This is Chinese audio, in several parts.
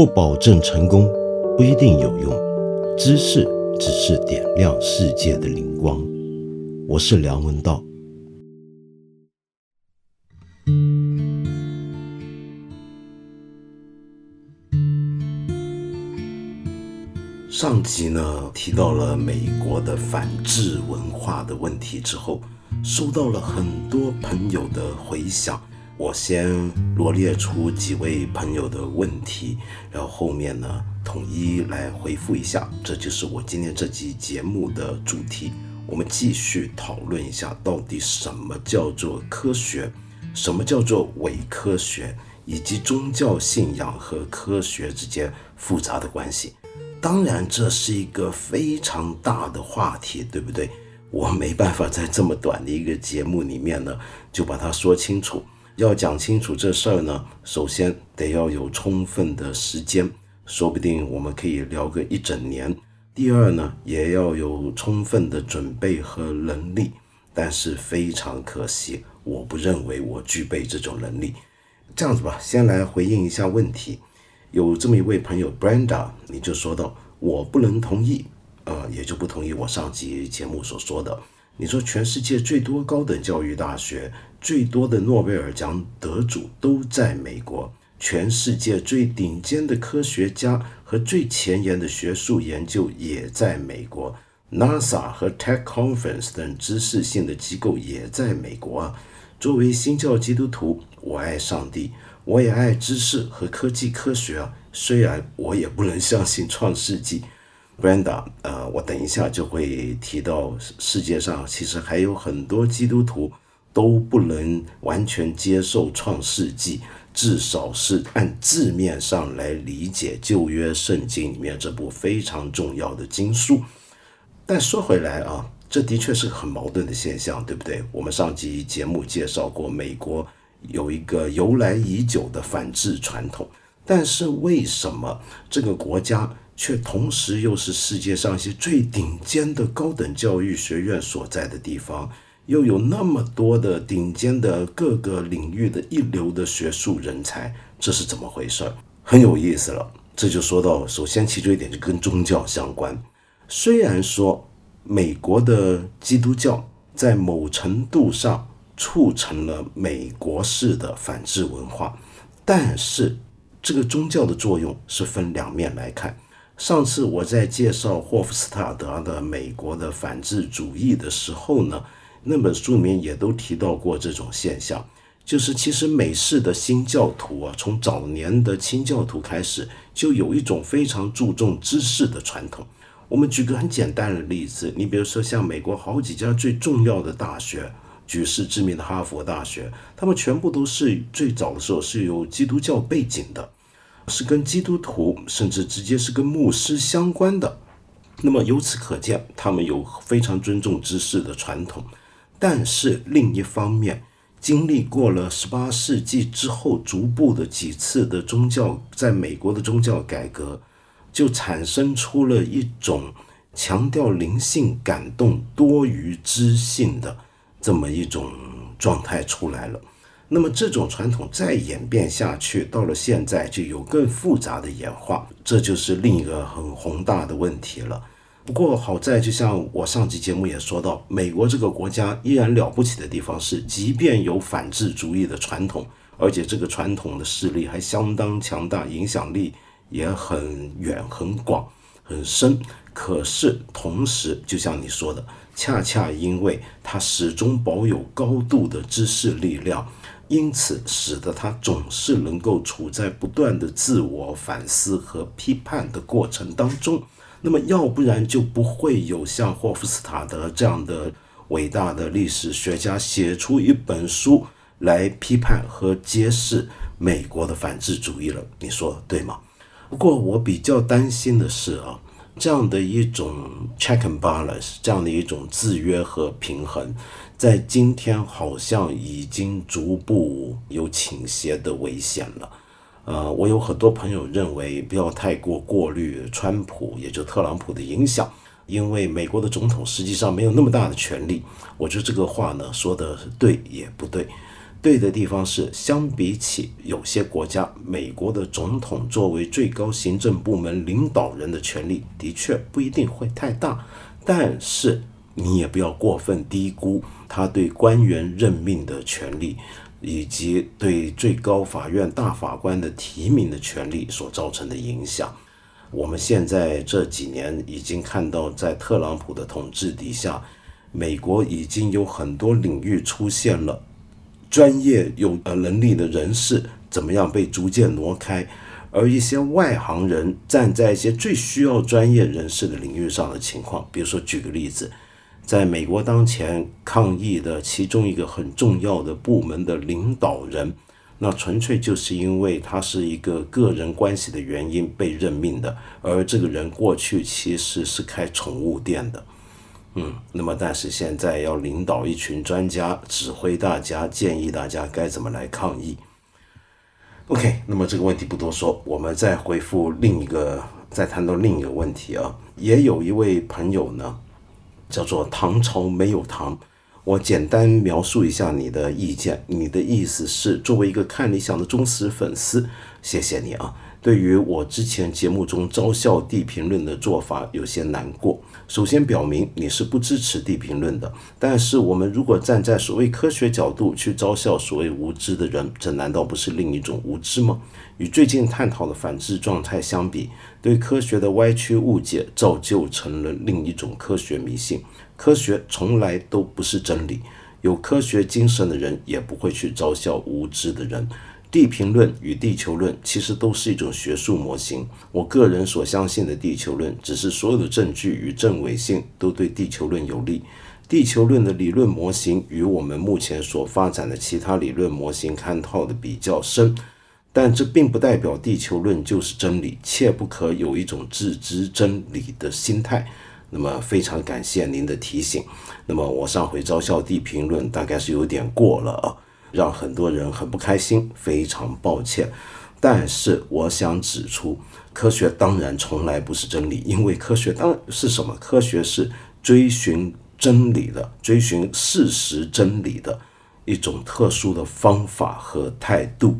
不保证成功，不一定有用。知识只是点亮世界的灵光。我是梁文道。上集呢提到了美国的反制文化的问题之后，收到了很多朋友的回响。我先罗列出几位朋友的问题，然后后面呢统一来回复一下，这就是我今天这集节目的主题。我们继续讨论一下，到底什么叫做科学，什么叫做伪科学，以及宗教信仰和科学之间复杂的关系。当然，这是一个非常大的话题，对不对？我没办法在这么短的一个节目里面呢，就把它说清楚。要讲清楚这事儿呢，首先得要有充分的时间，说不定我们可以聊个一整年。第二呢，也要有充分的准备和能力，但是非常可惜，我不认为我具备这种能力。这样子吧，先来回应一下问题。有这么一位朋友 Brenda，你就说到我不能同意，呃，也就不同意我上集节目所说的。你说全世界最多高等教育大学、最多的诺贝尔奖得主都在美国，全世界最顶尖的科学家和最前沿的学术研究也在美国，NASA 和 Tech Conference 等知识性的机构也在美国啊。作为新教基督徒，我爱上帝，我也爱知识和科技科学啊。虽然我也不能相信创世纪。Brenda，呃，我等一下就会提到，世界上其实还有很多基督徒都不能完全接受创世纪，至少是按字面上来理解旧约圣经里面这部非常重要的经书。但说回来啊，这的确是很矛盾的现象，对不对？我们上集节目介绍过，美国有一个由来已久的反制传统，但是为什么这个国家？却同时又是世界上一些最顶尖的高等教育学院所在的地方，又有那么多的顶尖的各个领域的一流的学术人才，这是怎么回事？很有意思了。这就说到，首先其中一点就跟宗教相关。虽然说美国的基督教在某程度上促成了美国式的反制文化，但是这个宗教的作用是分两面来看。上次我在介绍霍夫斯塔德的美国的反智主义的时候呢，那本书里面也都提到过这种现象，就是其实美式的新教徒啊，从早年的清教徒开始，就有一种非常注重知识的传统。我们举个很简单的例子，你比如说像美国好几家最重要的大学，举世知名的哈佛大学，他们全部都是最早的时候是有基督教背景的。是跟基督徒，甚至直接是跟牧师相关的。那么由此可见，他们有非常尊重知识的传统。但是另一方面，经历过了十八世纪之后，逐步的几次的宗教在美国的宗教改革，就产生出了一种强调灵性感动多于知性的这么一种状态出来了。那么这种传统再演变下去，到了现在就有更复杂的演化，这就是另一个很宏大的问题了。不过好在，就像我上集节目也说到，美国这个国家依然了不起的地方是，即便有反智主义的传统，而且这个传统的势力还相当强大，影响力也很远、很广、很深。可是同时，就像你说的，恰恰因为它始终保有高度的知识力量。因此，使得他总是能够处在不断的自我反思和批判的过程当中。那么，要不然就不会有像霍夫斯塔德这样的伟大的历史学家写出一本书来批判和揭示美国的反智主义了。你说对吗？不过，我比较担心的是啊，这样的一种 check and balance，这样的一种制约和平衡。在今天，好像已经逐步有倾斜的危险了。呃，我有很多朋友认为不要太过过滤川普，也就特朗普的影响，因为美国的总统实际上没有那么大的权力。我觉得这个话呢说的对也不对。对的地方是，相比起有些国家，美国的总统作为最高行政部门领导人的权力，的确不一定会太大。但是你也不要过分低估他对官员任命的权利，以及对最高法院大法官的提名的权利所造成的影响。我们现在这几年已经看到，在特朗普的统治底下，美国已经有很多领域出现了。专业有呃能力的人士怎么样被逐渐挪开，而一些外行人站在一些最需要专业人士的领域上的情况，比如说举个例子，在美国当前抗疫的其中一个很重要的部门的领导人，那纯粹就是因为他是一个个人关系的原因被任命的，而这个人过去其实是开宠物店的。嗯，那么但是现在要领导一群专家，指挥大家，建议大家该怎么来抗议。OK，那么这个问题不多说，我们再回复另一个，再谈到另一个问题啊。也有一位朋友呢，叫做唐朝没有唐，我简单描述一下你的意见。你的意思是，作为一个看理想的忠实粉丝，谢谢你啊。对于我之前节目中嘲笑地评论的做法有些难过。首先表明你是不支持地评论的，但是我们如果站在所谓科学角度去嘲笑所谓无知的人，这难道不是另一种无知吗？与最近探讨的反智状态相比，对科学的歪曲误解造就成了另一种科学迷信。科学从来都不是真理，有科学精神的人也不会去嘲笑无知的人。地平论与地球论其实都是一种学术模型。我个人所相信的地球论，只是所有的证据与证伪性都对地球论有利。地球论的理论模型与我们目前所发展的其他理论模型看套的比较深，但这并不代表地球论就是真理，切不可有一种自知真理的心态。那么非常感谢您的提醒。那么我上回嘲笑地平论大概是有点过了啊。让很多人很不开心，非常抱歉。但是我想指出，科学当然从来不是真理，因为科学当然是什么？科学是追寻真理的，追寻事实真理的一种特殊的方法和态度。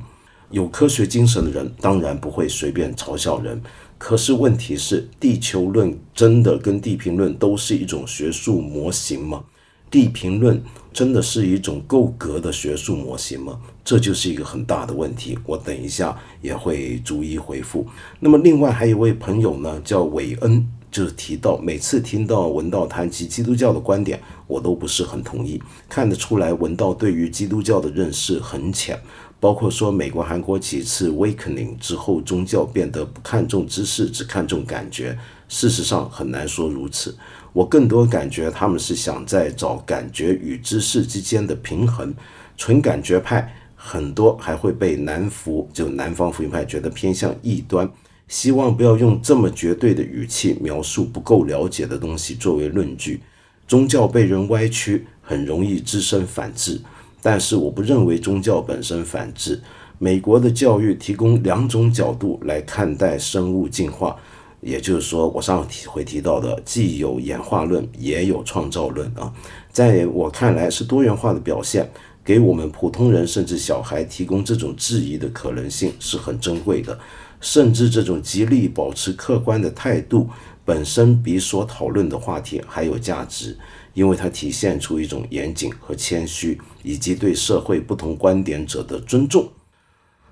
有科学精神的人当然不会随便嘲笑人。可是问题是，地球论真的跟地平论都是一种学术模型吗？地平论真的是一种够格的学术模型吗？这就是一个很大的问题。我等一下也会逐一回复。那么，另外还有一位朋友呢，叫韦恩，就是提到每次听到文道谈及基督教的观点，我都不是很同意。看得出来，文道对于基督教的认识很浅，包括说美国、韩国几次 awakening 之后，宗教变得不看重知识，只看重感觉。事实上，很难说如此。我更多感觉他们是想在找感觉与知识之间的平衡。纯感觉派很多还会被南福就南方福音派觉得偏向异端，希望不要用这么绝对的语气描述不够了解的东西作为论据。宗教被人歪曲，很容易滋生反智。但是我不认为宗教本身反智。美国的教育提供两种角度来看待生物进化。也就是说，我上回提到的，既有演化论，也有创造论啊，在我看来是多元化的表现，给我们普通人甚至小孩提供这种质疑的可能性是很珍贵的，甚至这种极力保持客观的态度本身比所讨论的话题还有价值，因为它体现出一种严谨和谦虚，以及对社会不同观点者的尊重。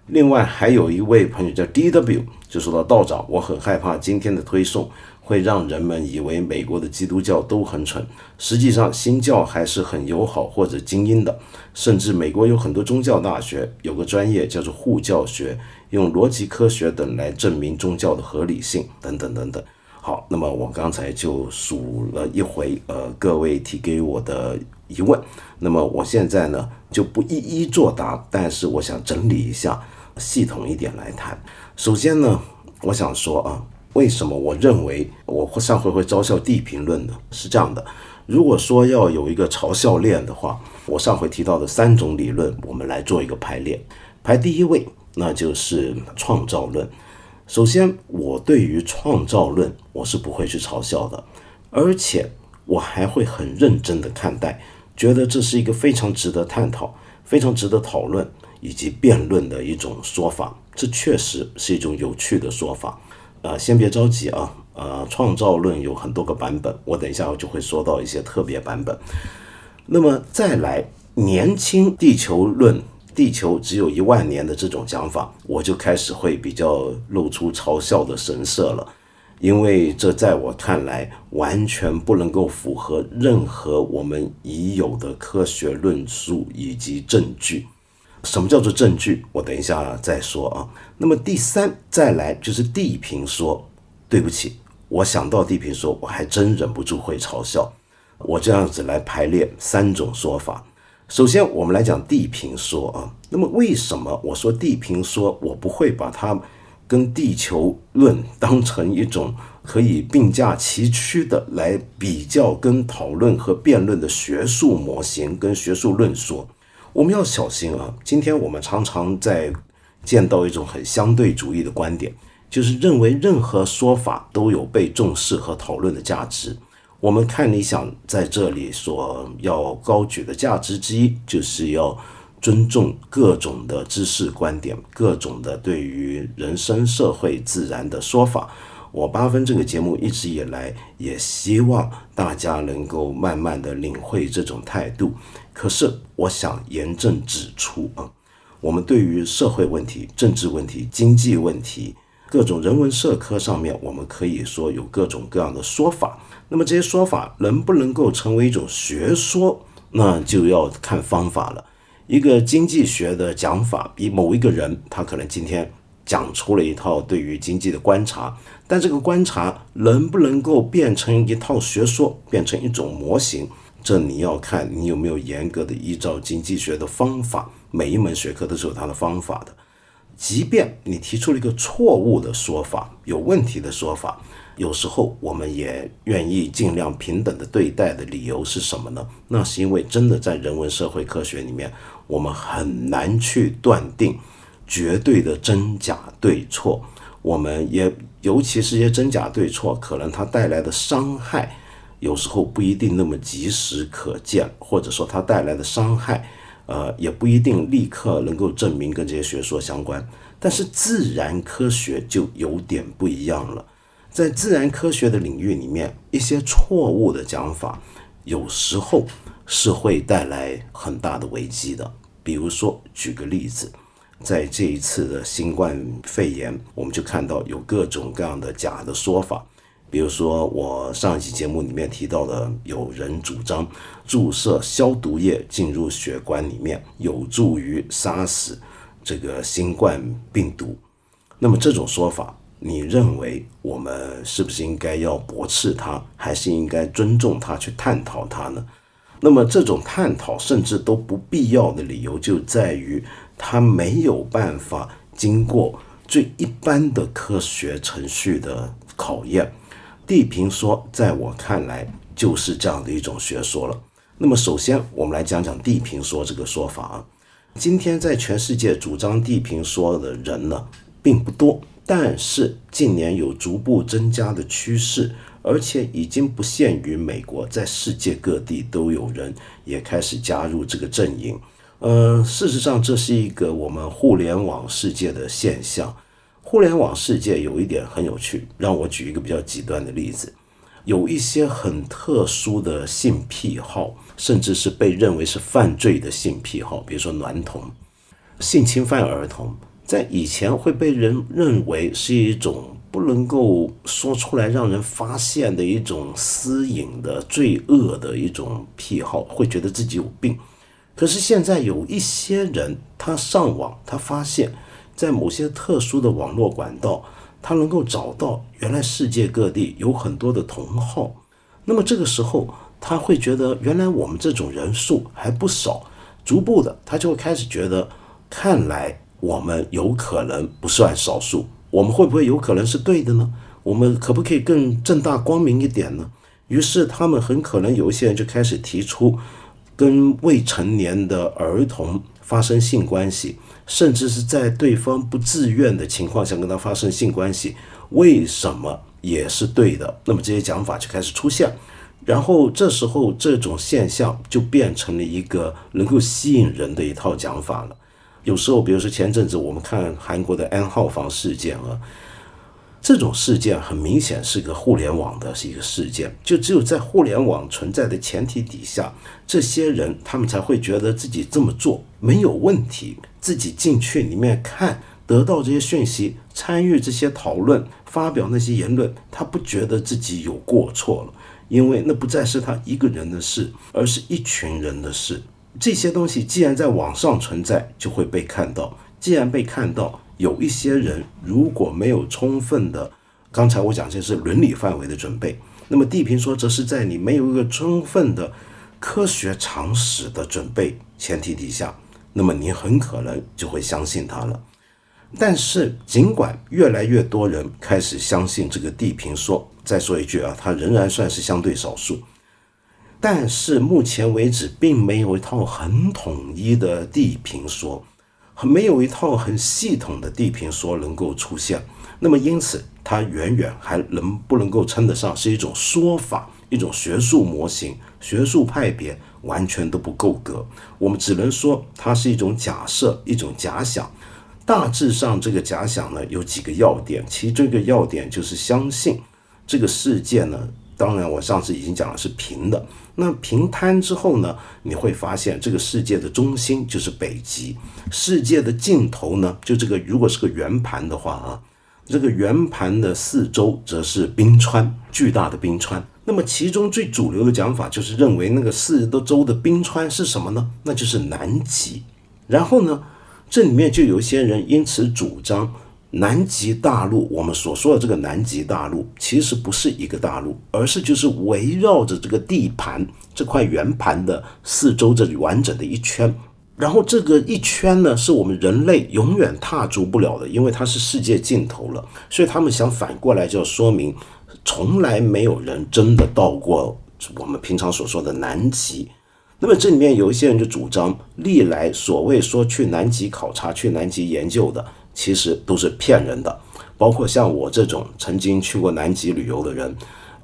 另外还有一位朋友叫 D.W，就说到道长，我很害怕今天的推送会让人们以为美国的基督教都很蠢，实际上新教还是很友好或者精英的，甚至美国有很多宗教大学有个专业叫做护教学，用逻辑科学等来证明宗教的合理性等等等等。好，那么我刚才就数了一回，呃，各位提给我的疑问，那么我现在呢就不一一作答，但是我想整理一下。系统一点来谈。首先呢，我想说啊，为什么我认为我上回会嘲笑地平论呢？是这样的，如果说要有一个嘲笑链的话，我上回提到的三种理论，我们来做一个排列。排第一位，那就是创造论。首先，我对于创造论我是不会去嘲笑的，而且我还会很认真的看待，觉得这是一个非常值得探讨。非常值得讨论以及辩论的一种说法。这确实是一种有趣的说法。呃，先别着急啊。呃，创造论有很多个版本，我等一下我就会说到一些特别版本。那么再来，年轻地球论，地球只有一万年的这种讲法，我就开始会比较露出嘲笑的神色了，因为这在我看来完全不能够符合任何我们已有的科学论述以及证据。什么叫做证据？我等一下再说啊。那么第三，再来就是地平说。对不起。我想到地平说，我还真忍不住会嘲笑。我这样子来排列三种说法。首先，我们来讲地平说啊。那么，为什么我说地平说，我不会把它跟地球论当成一种可以并驾齐驱的来比较、跟讨论和辩论的学术模型跟学术论说？我们要小心啊。今天我们常常在见到一种很相对主义的观点。就是认为任何说法都有被重视和讨论的价值。我们看理想在这里所要高举的价值之一，就是要尊重各种的知识观点，各种的对于人生、社会、自然的说法。我八分这个节目一直以来也希望大家能够慢慢的领会这种态度。可是，我想严正指出啊，我们对于社会问题、政治问题、经济问题。各种人文社科上面，我们可以说有各种各样的说法。那么这些说法能不能够成为一种学说，那就要看方法了。一个经济学的讲法，比某一个人他可能今天讲出了一套对于经济的观察，但这个观察能不能够变成一套学说，变成一种模型，这你要看你有没有严格的依照经济学的方法。每一门学科都是有它的方法的。即便你提出了一个错误的说法、有问题的说法，有时候我们也愿意尽量平等的对待的理由是什么呢？那是因为真的在人文社会科学里面，我们很难去断定绝对的真假对错。我们也尤其是一些真假对错，可能它带来的伤害，有时候不一定那么及时可见，或者说它带来的伤害。呃，也不一定立刻能够证明跟这些学说相关，但是自然科学就有点不一样了。在自然科学的领域里面，一些错误的讲法，有时候是会带来很大的危机的。比如说，举个例子，在这一次的新冠肺炎，我们就看到有各种各样的假的说法。比如说，我上一期节目里面提到的，有人主张注射消毒液进入血管里面，有助于杀死这个新冠病毒。那么这种说法，你认为我们是不是应该要驳斥它，还是应该尊重它去探讨它呢？那么这种探讨甚至都不必要的理由，就在于它没有办法经过最一般的科学程序的考验。地平说，在我看来就是这样的一种学说了。那么，首先我们来讲讲地平说这个说法啊。今天在全世界主张地平说的人呢，并不多，但是近年有逐步增加的趋势，而且已经不限于美国，在世界各地都有人也开始加入这个阵营。呃，事实上，这是一个我们互联网世界的现象。互联网世界有一点很有趣，让我举一个比较极端的例子：有一些很特殊的性癖好，甚至是被认为是犯罪的性癖好，比如说男童、性侵犯儿童，在以前会被人认为是一种不能够说出来让人发现的一种私隐的罪恶的一种癖好，会觉得自己有病。可是现在有一些人，他上网，他发现。在某些特殊的网络管道，他能够找到原来世界各地有很多的同好。那么这个时候，他会觉得原来我们这种人数还不少。逐步的，他就会开始觉得，看来我们有可能不算少数。我们会不会有可能是对的呢？我们可不可以更正大光明一点呢？于是他们很可能有一些人就开始提出，跟未成年的儿童发生性关系。甚至是在对方不自愿的情况下跟他发生性关系，为什么也是对的？那么这些讲法就开始出现，然后这时候这种现象就变成了一个能够吸引人的一套讲法了。有时候，比如说前阵子我们看韩国的 N 号房事件啊。这种事件很明显是个互联网的是一个事件，就只有在互联网存在的前提底下，这些人他们才会觉得自己这么做没有问题，自己进去里面看，得到这些讯息，参与这些讨论，发表那些言论，他不觉得自己有过错了，因为那不再是他一个人的事，而是一群人的事。这些东西既然在网上存在，就会被看到，既然被看到。有一些人如果没有充分的，刚才我讲这是伦理范围的准备，那么地平说则是在你没有一个充分的科学常识的准备前提底下，那么你很可能就会相信他了。但是尽管越来越多人开始相信这个地平说，再说一句啊，它仍然算是相对少数，但是目前为止并没有一套很统一的地平说。没有一套很系统的地平说能够出现，那么因此它远远还能不能够称得上是一种说法，一种学术模型、学术派别，完全都不够格。我们只能说它是一种假设，一种假想。大致上，这个假想呢有几个要点，其中一个要点就是相信这个世界呢。当然，我上次已经讲了是平的。那平摊之后呢，你会发现这个世界的中心就是北极，世界的尽头呢，就这个如果是个圆盘的话啊，这个圆盘的四周则是冰川，巨大的冰川。那么其中最主流的讲法就是认为那个四周的冰川是什么呢？那就是南极。然后呢，这里面就有一些人因此主张。南极大陆，我们所说的这个南极大陆，其实不是一个大陆，而是就是围绕着这个地盘这块圆盘的四周这里完整的一圈。然后这个一圈呢，是我们人类永远踏足不了的，因为它是世界尽头了。所以他们想反过来就说明，从来没有人真的到过我们平常所说的南极。那么这里面有一些人就主张，历来所谓说去南极考察、去南极研究的。其实都是骗人的，包括像我这种曾经去过南极旅游的人，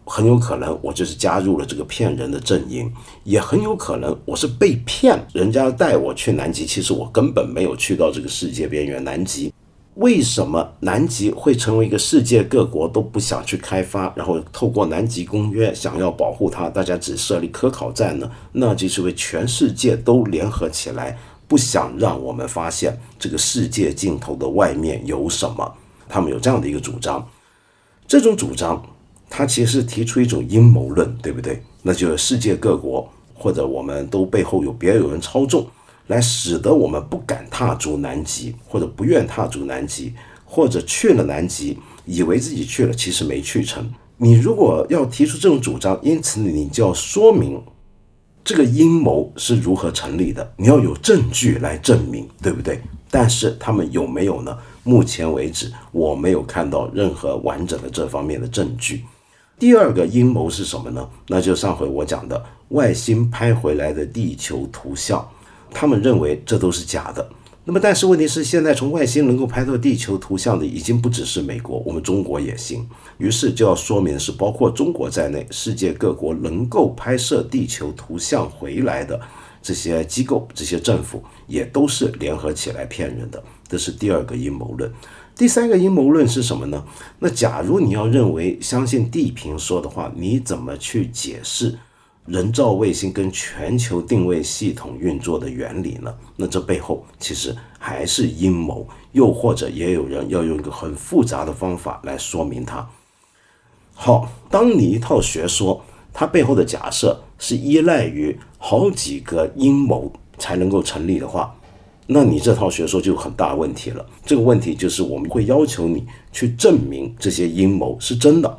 很有可能我就是加入了这个骗人的阵营，也很有可能我是被骗，人家带我去南极，其实我根本没有去到这个世界边缘南极。为什么南极会成为一个世界各国都不想去开发，然后透过南极公约想要保护它，大家只设立科考站呢？那就是为全世界都联合起来。不想让我们发现这个世界尽头的外面有什么，他们有这样的一个主张。这种主张，他其实提出一种阴谋论，对不对？那就是世界各国或者我们都背后有别有人操纵，来使得我们不敢踏足南极，或者不愿踏足南极，或者去了南极，以为自己去了，其实没去成。你如果要提出这种主张，因此你就要说明。这个阴谋是如何成立的？你要有证据来证明，对不对？但是他们有没有呢？目前为止，我没有看到任何完整的这方面的证据。第二个阴谋是什么呢？那就上回我讲的外星拍回来的地球图像，他们认为这都是假的。那么，但是问题是，现在从外星能够拍到地球图像的，已经不只是美国，我们中国也行。于是就要说明是，包括中国在内，世界各国能够拍摄地球图像回来的这些机构、这些政府，也都是联合起来骗人的。这是第二个阴谋论。第三个阴谋论是什么呢？那假如你要认为相信地平说的话，你怎么去解释？人造卫星跟全球定位系统运作的原理呢？那这背后其实还是阴谋，又或者也有人要用一个很复杂的方法来说明它。好，当你一套学说它背后的假设是依赖于好几个阴谋才能够成立的话，那你这套学说就很大问题了。这个问题就是我们会要求你去证明这些阴谋是真的。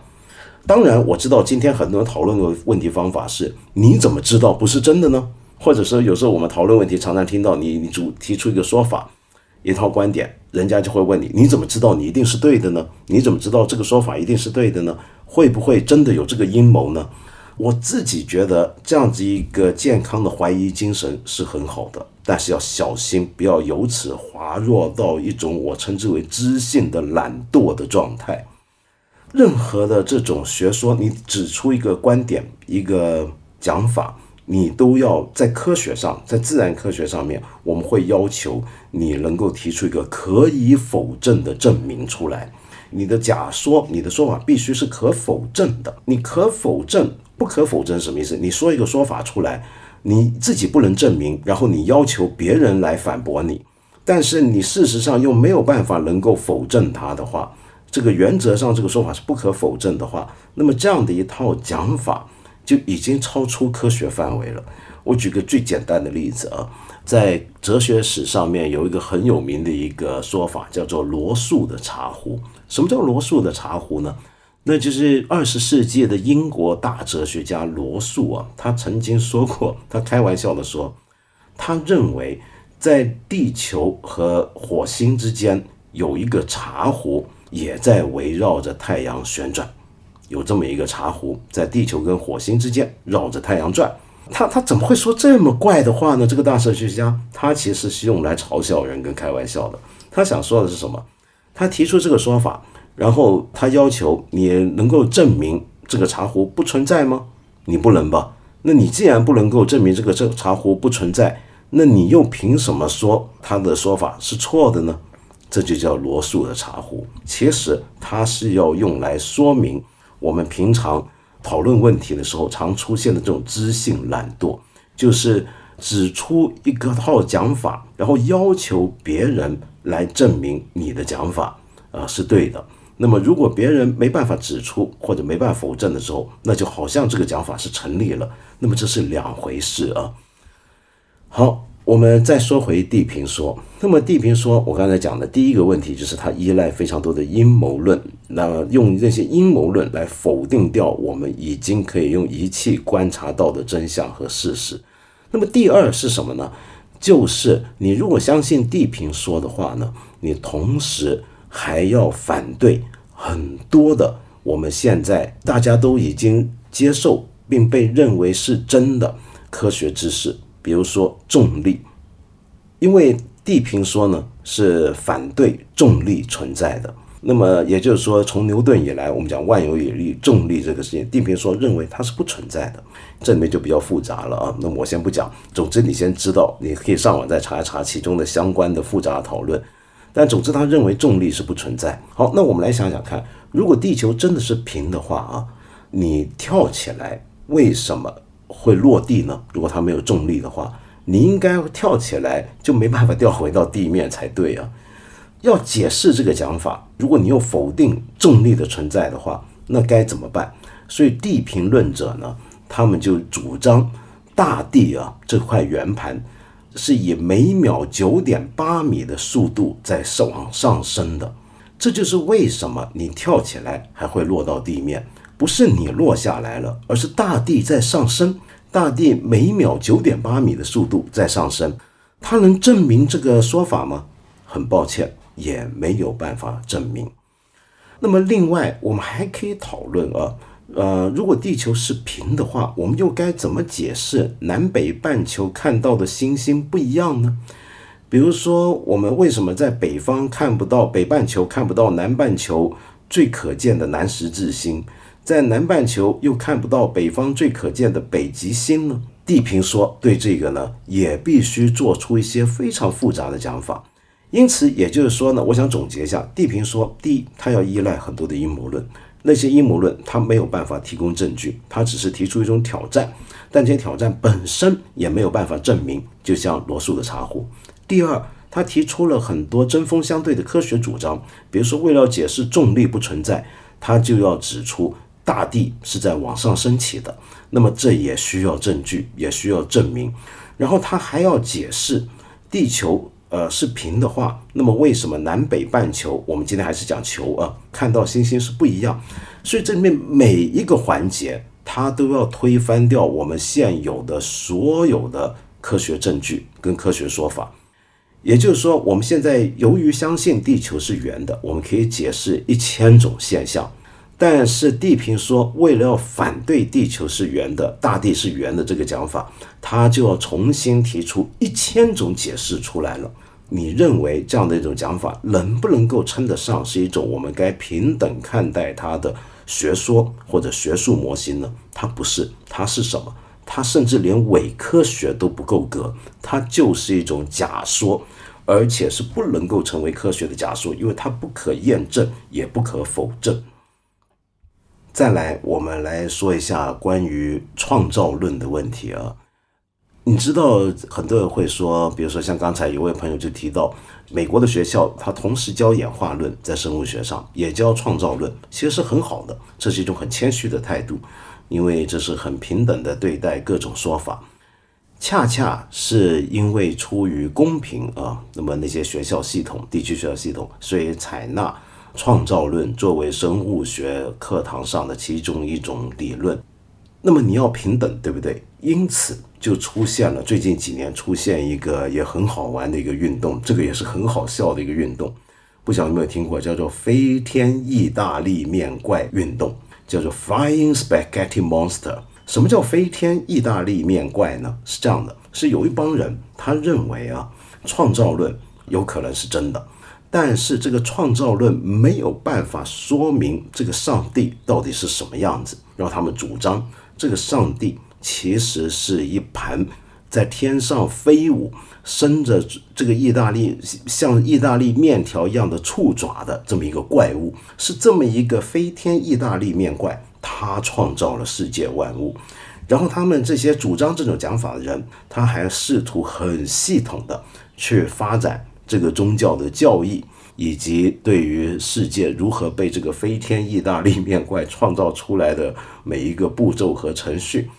当然，我知道今天很多人讨论的问题方法是：你怎么知道不是真的呢？或者说，有时候我们讨论问题，常常听到你你主提出一个说法，一套观点，人家就会问你：你怎么知道你一定是对的呢？你怎么知道这个说法一定是对的呢？会不会真的有这个阴谋呢？我自己觉得这样子一个健康的怀疑精神是很好的，但是要小心，不要由此滑落到一种我称之为知性的懒惰的状态。任何的这种学说，你指出一个观点、一个讲法，你都要在科学上，在自然科学上面，我们会要求你能够提出一个可以否证的证明出来。你的假说，你的说法必须是可否证的。你可否证，不可否认什么意思？你说一个说法出来，你自己不能证明，然后你要求别人来反驳你，但是你事实上又没有办法能够否证它的话。这个原则上，这个说法是不可否证的话，那么这样的一套讲法就已经超出科学范围了。我举个最简单的例子啊，在哲学史上面有一个很有名的一个说法，叫做罗素的茶壶。什么叫罗素的茶壶呢？那就是二十世纪的英国大哲学家罗素啊，他曾经说过，他开玩笑的说，他认为在地球和火星之间有一个茶壶。也在围绕着太阳旋转，有这么一个茶壶在地球跟火星之间绕着太阳转。他他怎么会说这么怪的话呢？这个大哲学家他其实是用来嘲笑人跟开玩笑的。他想说的是什么？他提出这个说法，然后他要求你能够证明这个茶壶不存在吗？你不能吧？那你既然不能够证明这个这茶壶不存在，那你又凭什么说他的说法是错的呢？这就叫罗素的茶壶，其实它是要用来说明我们平常讨论问题的时候常出现的这种知性懒惰，就是指出一个套讲法，然后要求别人来证明你的讲法啊是对的。那么如果别人没办法指出或者没办法否证的时候，那就好像这个讲法是成立了。那么这是两回事啊。好。我们再说回地平说，那么地平说，我刚才讲的第一个问题就是它依赖非常多的阴谋论，那用这些阴谋论来否定掉我们已经可以用仪器观察到的真相和事实。那么第二是什么呢？就是你如果相信地平说的话呢，你同时还要反对很多的我们现在大家都已经接受并被认为是真的科学知识。比如说重力，因为地平说呢是反对重力存在的，那么也就是说，从牛顿以来，我们讲万有引力、重力这个事情，地平说认为它是不存在的，这里面就比较复杂了啊。那我先不讲，总之你先知道，你可以上网再查一查其中的相关的复杂讨论。但总之他认为重力是不存在。好，那我们来想想看，如果地球真的是平的话啊，你跳起来为什么？会落地呢？如果它没有重力的话，你应该跳起来就没办法掉回到地面才对啊！要解释这个讲法，如果你又否定重力的存在的话，那该怎么办？所以地平论者呢，他们就主张大地啊这块圆盘是以每秒九点八米的速度在往上升的。这就是为什么你跳起来还会落到地面。不是你落下来了，而是大地在上升，大地每秒九点八米的速度在上升。它能证明这个说法吗？很抱歉，也没有办法证明。那么，另外我们还可以讨论啊，呃，如果地球是平的话，我们又该怎么解释南北半球看到的星星不一样呢？比如说，我们为什么在北方看不到北半球看不到南半球最可见的南十字星？在南半球又看不到北方最可见的北极星呢？地平说对这个呢也必须做出一些非常复杂的讲法。因此，也就是说呢，我想总结一下，地平说，第一，它要依赖很多的阴谋论，那些阴谋论他没有办法提供证据，他只是提出一种挑战，但这些挑战本身也没有办法证明。就像罗素的茶壶。第二，他提出了很多针锋相对的科学主张，比如说为了解释重力不存在，他就要指出。大地是在往上升起的，那么这也需要证据，也需要证明。然后他还要解释，地球呃是平的话，那么为什么南北半球，我们今天还是讲球啊，看到星星是不一样。所以这里面每一个环节，它都要推翻掉我们现有的所有的科学证据跟科学说法。也就是说，我们现在由于相信地球是圆的，我们可以解释一千种现象。但是地平说，为了要反对地球是圆的，大地是圆的这个讲法，他就要重新提出一千种解释出来了。你认为这样的一种讲法能不能够称得上是一种我们该平等看待它的学说或者学术模型呢？它不是，它是什么？它甚至连伪科学都不够格，它就是一种假说，而且是不能够成为科学的假说，因为它不可验证，也不可否证。再来，我们来说一下关于创造论的问题啊。你知道，很多人会说，比如说像刚才有位朋友就提到，美国的学校它同时教演化论，在生物学上也教创造论，其实是很好的，这是一种很谦虚的态度。因为这是很平等的对待各种说法，恰恰是因为出于公平啊，那么那些学校系统、地区学校系统，所以采纳创造论作为生物学课堂上的其中一种理论。那么你要平等，对不对？因此就出现了最近几年出现一个也很好玩的一个运动，这个也是很好笑的一个运动，不晓得有没有听过，叫做“飞天意大利面怪运动”。叫做 Flying Spaghetti Monster。什么叫飞天意大利面怪呢？是这样的，是有一帮人他认为啊，创造论有可能是真的，但是这个创造论没有办法说明这个上帝到底是什么样子。然后他们主张这个上帝其实是一盘在天上飞舞。伸着这个意大利像意大利面条一样的触爪的这么一个怪物，是这么一个飞天意大利面怪，他创造了世界万物。然后他们这些主张这种讲法的人，他还试图很系统的去发展这个宗教的教义，以及对于世界如何被这个飞天意大利面怪创造出来的每一个步骤和程序。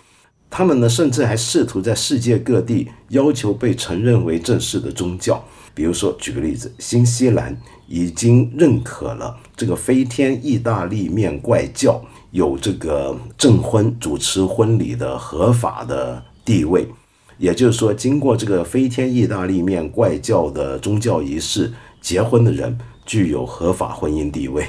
他们呢，甚至还试图在世界各地要求被承认为正式的宗教。比如说，举个例子，新西兰已经认可了这个飞天意大利面怪教有这个证婚、主持婚礼的合法的地位。也就是说，经过这个飞天意大利面怪教的宗教仪式结婚的人。具有合法婚姻地位，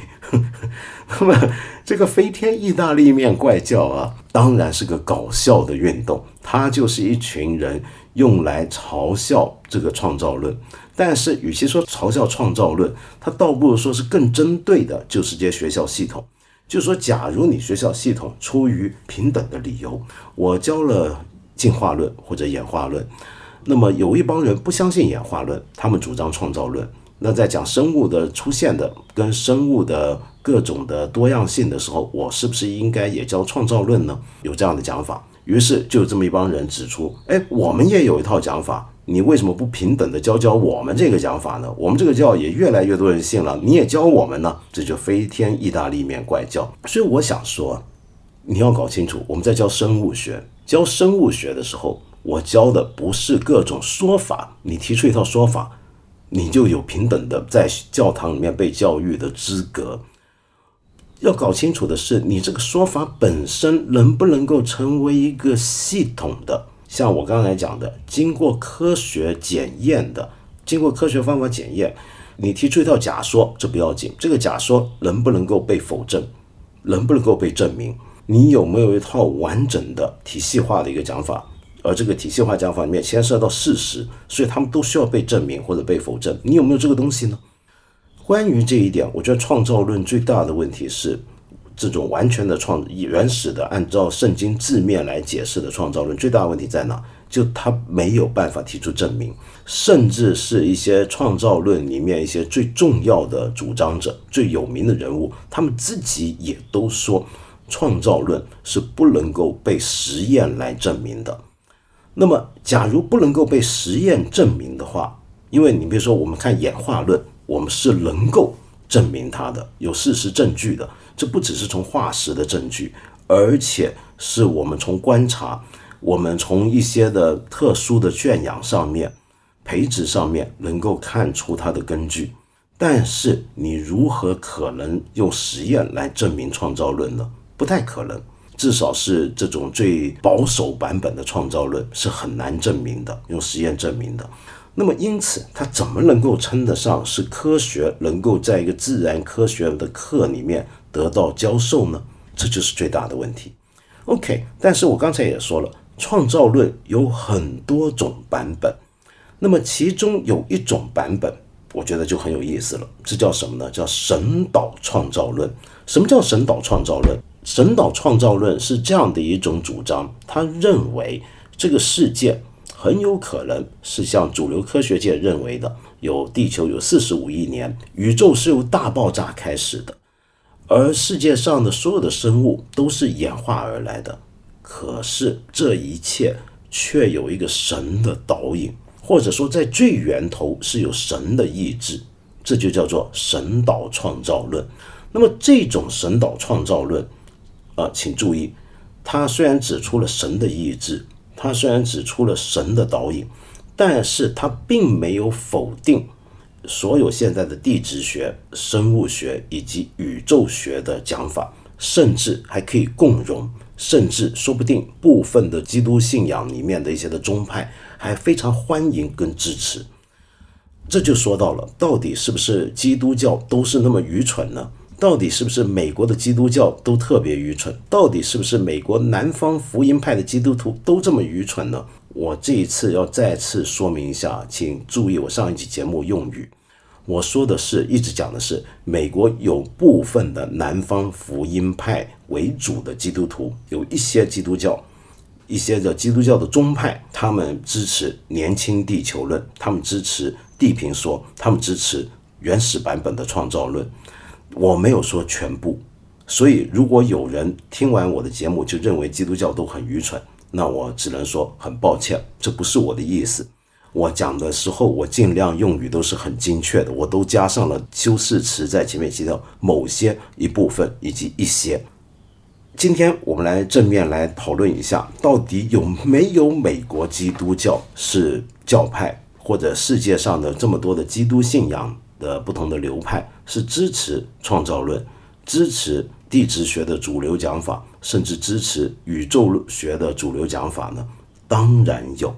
那么这个飞天意大利面怪教啊，当然是个搞笑的运动，它就是一群人用来嘲笑这个创造论。但是，与其说嘲笑创造论，它倒不如说是更针对的，就是这些学校系统。就说，假如你学校系统出于平等的理由，我教了进化论或者演化论，那么有一帮人不相信演化论，他们主张创造论。那在讲生物的出现的跟生物的各种的多样性的时候，我是不是应该也教创造论呢？有这样的讲法，于是就有这么一帮人指出：哎，我们也有一套讲法，你为什么不平等的教教我们这个讲法呢？我们这个教也越来越多人信了，你也教我们呢？这就飞天意大利面怪教。所以我想说，你要搞清楚，我们在教生物学，教生物学的时候，我教的不是各种说法，你提出一套说法。你就有平等的在教堂里面被教育的资格。要搞清楚的是，你这个说法本身能不能够成为一个系统的，像我刚才讲的，经过科学检验的，经过科学方法检验，你提出一套假说，这不要紧，这个假说能不能够被否证，能不能够被证明？你有没有一套完整的体系化的一个讲法？而这个体系化讲法里面牵涉到事实，所以他们都需要被证明或者被否证。你有没有这个东西呢？关于这一点，我觉得创造论最大的问题是，这种完全的创原始的按照圣经字面来解释的创造论最大的问题在哪？就他没有办法提出证明，甚至是一些创造论里面一些最重要的主张者、最有名的人物，他们自己也都说，创造论是不能够被实验来证明的。那么，假如不能够被实验证明的话，因为你比如说，我们看演化论，我们是能够证明它的，有事实证据的。这不只是从化石的证据，而且是我们从观察，我们从一些的特殊的圈养上面、培植上面能够看出它的根据。但是，你如何可能用实验来证明创造论呢？不太可能。至少是这种最保守版本的创造论是很难证明的，用实验证明的。那么，因此它怎么能够称得上是科学，能够在一个自然科学的课里面得到教授呢？这就是最大的问题。OK，但是我刚才也说了，创造论有很多种版本，那么其中有一种版本，我觉得就很有意思了，这叫什么呢？叫神导创造论。什么叫神导创造论？神导创造论是这样的一种主张，他认为这个世界很有可能是像主流科学界认为的，有地球有四十五亿年，宇宙是由大爆炸开始的，而世界上的所有的生物都是演化而来的。可是这一切却有一个神的导引，或者说在最源头是有神的意志，这就叫做神导创造论。那么这种神导创造论。啊，请注意，他虽然指出了神的意志，他虽然指出了神的导引，但是他并没有否定所有现在的地质学、生物学以及宇宙学的讲法，甚至还可以共融，甚至说不定部分的基督信仰里面的一些的宗派还非常欢迎跟支持。这就说到了，到底是不是基督教都是那么愚蠢呢？到底是不是美国的基督教都特别愚蠢？到底是不是美国南方福音派的基督徒都这么愚蠢呢？我这一次要再次说明一下，请注意我上一集节目用语。我说的是一直讲的是美国有部分的南方福音派为主的基督徒，有一些基督教，一些的基督教的宗派，他们支持年轻地球论，他们支持地平说，他们支持原始版本的创造论。我没有说全部，所以如果有人听完我的节目就认为基督教都很愚蠢，那我只能说很抱歉，这不是我的意思。我讲的时候，我尽量用语都是很精确的，我都加上了修饰词在前面提到某些一部分以及一些。今天我们来正面来讨论一下，到底有没有美国基督教是教派，或者世界上的这么多的基督信仰？的不同的流派是支持创造论、支持地质学的主流讲法，甚至支持宇宙学的主流讲法呢？当然有。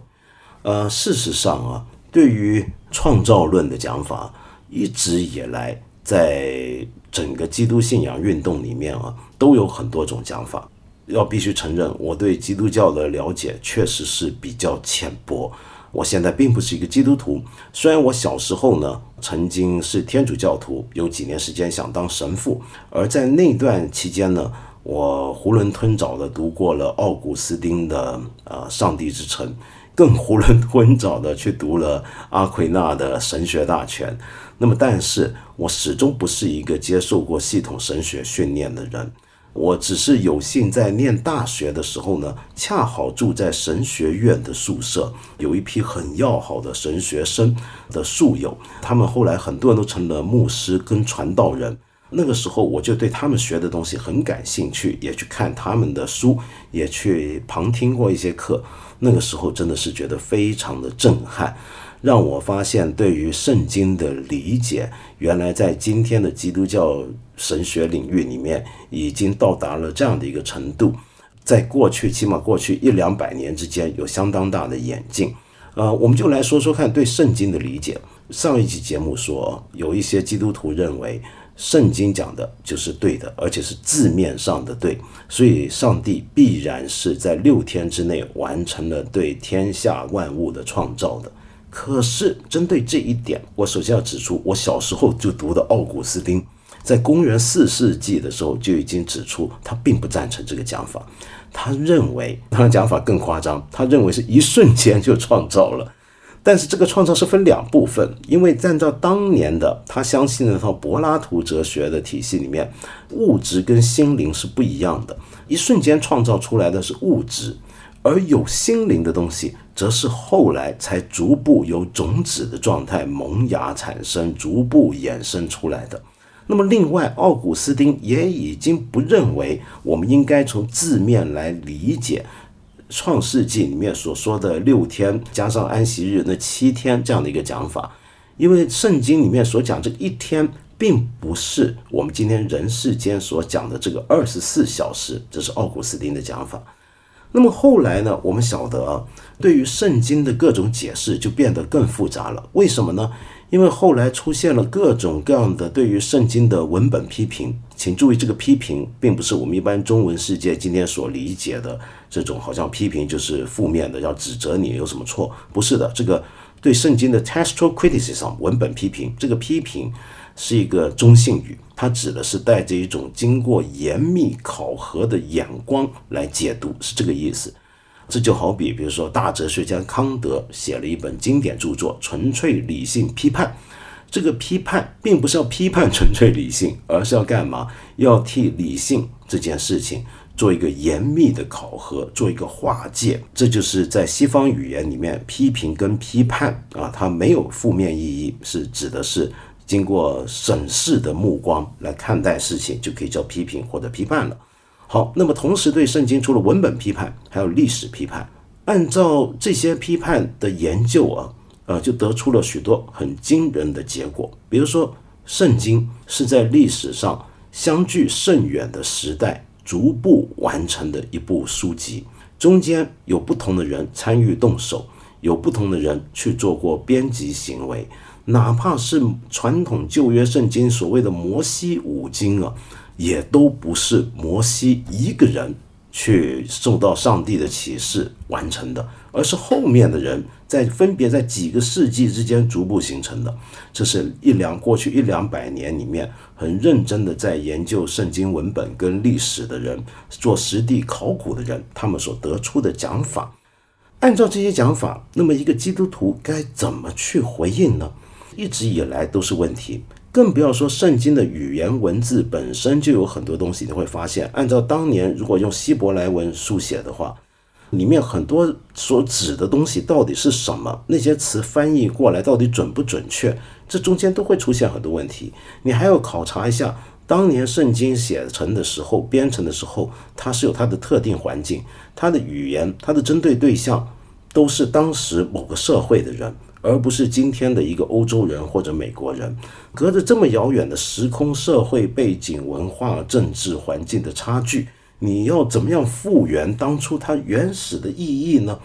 呃，事实上啊，对于创造论的讲法，一直以来在整个基督信仰运动里面啊，都有很多种讲法。要必须承认，我对基督教的了解确实是比较浅薄。我现在并不是一个基督徒，虽然我小时候呢曾经是天主教徒，有几年时间想当神父，而在那段期间呢，我囫囵吞枣的读过了奥古斯丁的呃《上帝之城》，更囫囵吞枣的去读了阿奎那的《神学大全》。那么，但是我始终不是一个接受过系统神学训练的人。我只是有幸在念大学的时候呢，恰好住在神学院的宿舍，有一批很要好的神学生的宿友，他们后来很多人都成了牧师跟传道人。那个时候我就对他们学的东西很感兴趣，也去看他们的书，也去旁听过一些课。那个时候真的是觉得非常的震撼。让我发现，对于圣经的理解，原来在今天的基督教神学领域里面，已经到达了这样的一个程度。在过去，起码过去一两百年之间，有相当大的演进。呃，我们就来说说看对圣经的理解。上一集节目说，有一些基督徒认为圣经讲的就是对的，而且是字面上的对，所以上帝必然是在六天之内完成了对天下万物的创造的。可是，针对这一点，我首先要指出，我小时候就读的奥古斯丁，在公元四世纪的时候就已经指出，他并不赞成这个讲法。他认为他的讲法更夸张，他认为是一瞬间就创造了。但是这个创造是分两部分，因为按照当年的他相信那套柏拉图哲学的体系里面，物质跟心灵是不一样的，一瞬间创造出来的是物质。而有心灵的东西，则是后来才逐步由种子的状态萌芽产生，逐步衍生出来的。那么，另外，奥古斯丁也已经不认为我们应该从字面来理解《创世纪》里面所说的六天加上安息日那七天这样的一个讲法，因为圣经里面所讲这一天，并不是我们今天人世间所讲的这个二十四小时，这是奥古斯丁的讲法。那么后来呢？我们晓得，对于圣经的各种解释就变得更复杂了。为什么呢？因为后来出现了各种各样的对于圣经的文本批评。请注意，这个批评并不是我们一般中文世界今天所理解的这种，好像批评就是负面的，要指责你有什么错。不是的，这个对圣经的 textual criticism 文本批评，这个批评是一个中性语，它指的是带着一种经过严密考核的眼光来解读，是这个意思。这就好比，比如说大哲学家康德写了一本经典著作《纯粹理性批判》，这个批判并不是要批判纯粹理性，而是要干嘛？要替理性这件事情。做一个严密的考核，做一个划界，这就是在西方语言里面批评跟批判啊，它没有负面意义，是指的是经过审视的目光来看待事情，就可以叫批评或者批判了。好，那么同时对圣经除了文本批判，还有历史批判。按照这些批判的研究啊，呃，就得出了许多很惊人的结果。比如说，圣经是在历史上相距甚远的时代。逐步完成的一部书籍，中间有不同的人参与动手，有不同的人去做过编辑行为，哪怕是传统旧约圣经所谓的摩西五经啊，也都不是摩西一个人去受到上帝的启示完成的。而是后面的人在分别在几个世纪之间逐步形成的，这是一两过去一两百年里面很认真的在研究圣经文本跟历史的人，做实地考古的人，他们所得出的讲法。按照这些讲法，那么一个基督徒该怎么去回应呢？一直以来都是问题，更不要说圣经的语言文字本身就有很多东西，你会发现，按照当年如果用希伯来文书写的话。里面很多所指的东西到底是什么？那些词翻译过来到底准不准确？这中间都会出现很多问题。你还要考察一下，当年圣经写成的时候、编成的时候，它是有它的特定环境，它的语言、它的针对对象都是当时某个社会的人，而不是今天的一个欧洲人或者美国人。隔着这么遥远的时空、社会背景、文化、政治环境的差距。你要怎么样复原当初它原始的意义呢？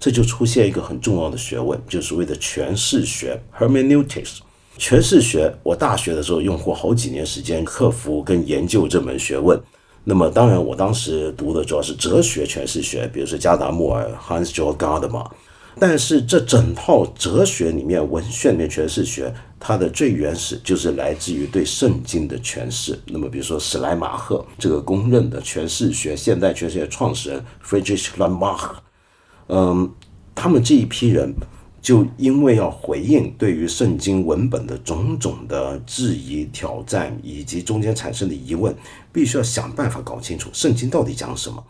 这就出现一个很重要的学问，就是所谓的诠释学 （hermeneutics）。诠释学，我大学的时候用过好几年时间克服跟研究这门学问。那么，当然我当时读的主要是哲学诠释学，比如说加达默尔 （Hans Georg Gadamer）。但是这整套哲学里面，文献里面诠释学。它的最原始就是来自于对圣经的诠释。那么，比如说史莱马赫这个公认的诠释学现代诠释学创始人 Friedrich Lamach，嗯，他们这一批人就因为要回应对于圣经文本的种种的质疑、挑战以及中间产生的疑问，必须要想办法搞清楚圣经到底讲什么。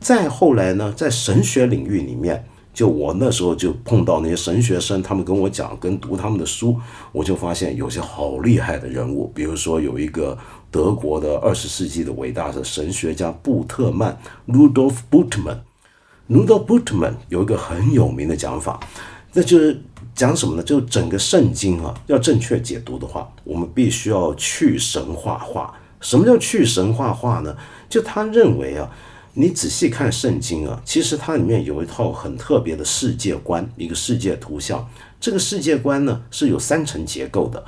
再后来呢，在神学领域里面。就我那时候就碰到那些神学生，他们跟我讲，跟读他们的书，我就发现有些好厉害的人物，比如说有一个德国的二十世纪的伟大的神学家布特曼 （Rudolf Bultmann）。Rudolf Bultmann 有一个很有名的讲法，那就是讲什么呢？就整个圣经啊，要正确解读的话，我们必须要去神话化。什么叫去神话化呢？就他认为啊。你仔细看圣经啊，其实它里面有一套很特别的世界观，一个世界图像。这个世界观呢是有三层结构的。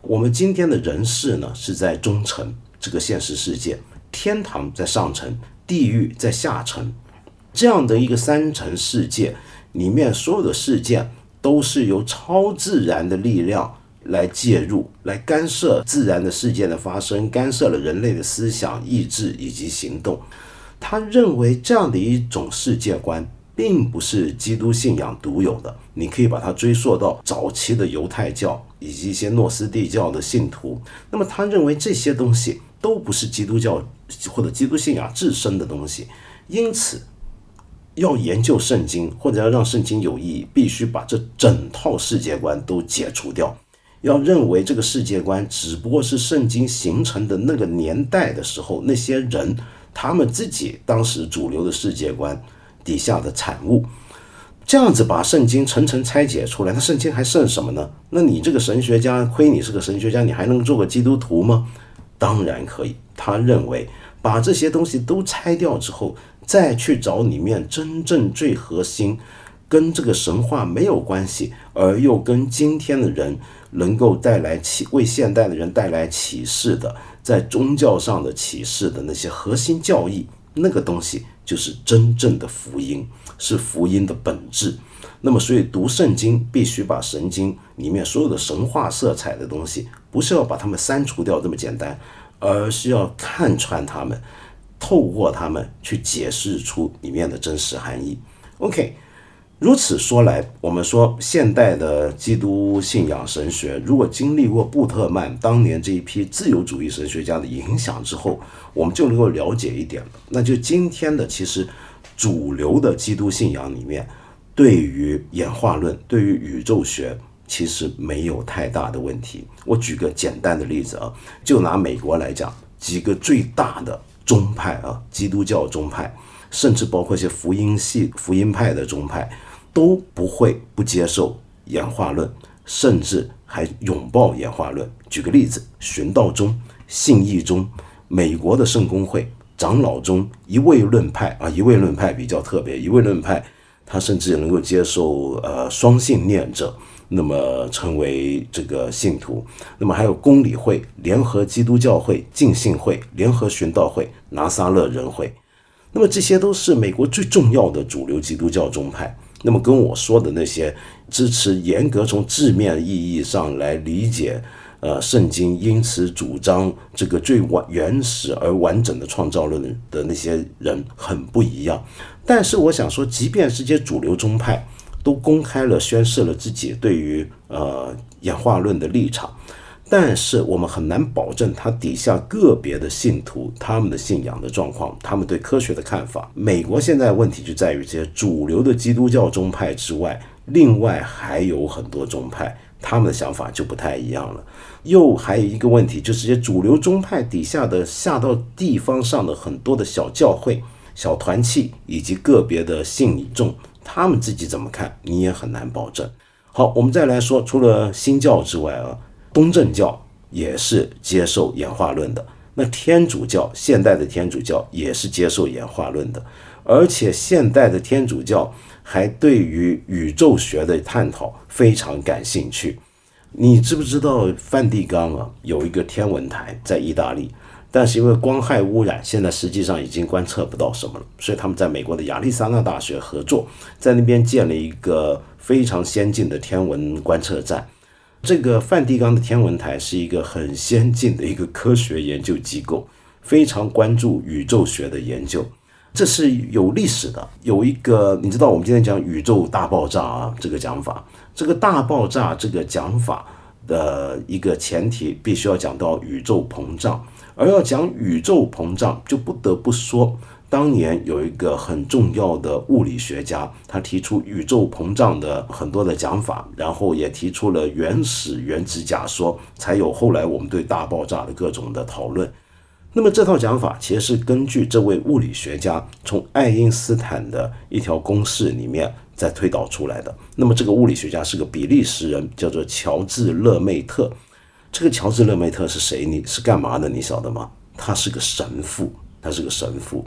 我们今天的人世呢是在中层这个现实世界，天堂在上层，地狱在下层。这样的一个三层世界里面，所有的事件都是由超自然的力量来介入，来干涉自然的事件的发生，干涉了人类的思想、意志以及行动。他认为这样的一种世界观并不是基督信仰独有的，你可以把它追溯到早期的犹太教以及一些诺斯底教的信徒。那么他认为这些东西都不是基督教或者基督信仰自身的东西，因此要研究圣经或者要让圣经有意义，必须把这整套世界观都解除掉。要认为这个世界观只不过是圣经形成的那个年代的时候那些人。他们自己当时主流的世界观底下的产物，这样子把圣经层层拆解出来，那圣经还剩什么呢？那你这个神学家，亏你是个神学家，你还能做个基督徒吗？当然可以。他认为把这些东西都拆掉之后，再去找里面真正最核心，跟这个神话没有关系，而又跟今天的人能够带来启，为现代的人带来启示的。在宗教上的启示的那些核心教义，那个东西就是真正的福音，是福音的本质。那么，所以读圣经必须把神经里面所有的神话色彩的东西，不是要把它们删除掉这么简单，而是要看穿它们，透过它们去解释出里面的真实含义。OK。如此说来，我们说现代的基督信仰神学，如果经历过布特曼当年这一批自由主义神学家的影响之后，我们就能够了解一点了。那就今天的其实主流的基督信仰里面，对于演化论、对于宇宙学，其实没有太大的问题。我举个简单的例子啊，就拿美国来讲，几个最大的宗派啊，基督教宗派，甚至包括一些福音系、福音派的宗派。都不会不接受演化论，甚至还拥抱演化论。举个例子，寻道宗、信义宗、美国的圣公会、长老宗一位论派啊，一位论派比较特别，一位论派他甚至能够接受呃双性恋者，那么成为这个信徒。那么还有公理会、联合基督教会、浸信会、联合寻道会、拿撒勒人会，那么这些都是美国最重要的主流基督教宗派。那么跟我说的那些支持严格从字面意义上来理解，呃，圣经，因此主张这个最完原始而完整的创造论的那些人很不一样。但是我想说，即便是些主流宗派都公开了宣示了自己对于呃演化论的立场。但是我们很难保证他底下个别的信徒他们的信仰的状况，他们对科学的看法。美国现在问题就在于这些主流的基督教宗派之外，另外还有很多宗派，他们的想法就不太一样了。又还有一个问题，就是这些主流宗派底下的下到地方上的很多的小教会、小团契以及个别的信众，他们自己怎么看，你也很难保证。好，我们再来说，除了新教之外啊。东正教也是接受演化论的，那天主教现代的天主教也是接受演化论的，而且现代的天主教还对于宇宙学的探讨非常感兴趣。你知不知道梵蒂冈啊有一个天文台在意大利，但是因为光害污染，现在实际上已经观测不到什么了，所以他们在美国的亚利桑那大学合作，在那边建了一个非常先进的天文观测站。这个梵蒂冈的天文台是一个很先进的一个科学研究机构，非常关注宇宙学的研究，这是有历史的。有一个你知道，我们今天讲宇宙大爆炸啊，这个讲法，这个大爆炸这个讲法的一个前提，必须要讲到宇宙膨胀，而要讲宇宙膨胀，就不得不说。当年有一个很重要的物理学家，他提出宇宙膨胀的很多的讲法，然后也提出了原始原子假说，才有后来我们对大爆炸的各种的讨论。那么这套讲法其实是根据这位物理学家从爱因斯坦的一条公式里面再推导出来的。那么这个物理学家是个比利时人，叫做乔治勒梅特。这个乔治勒梅特是谁？你是干嘛的？你晓得吗？他是个神父，他是个神父。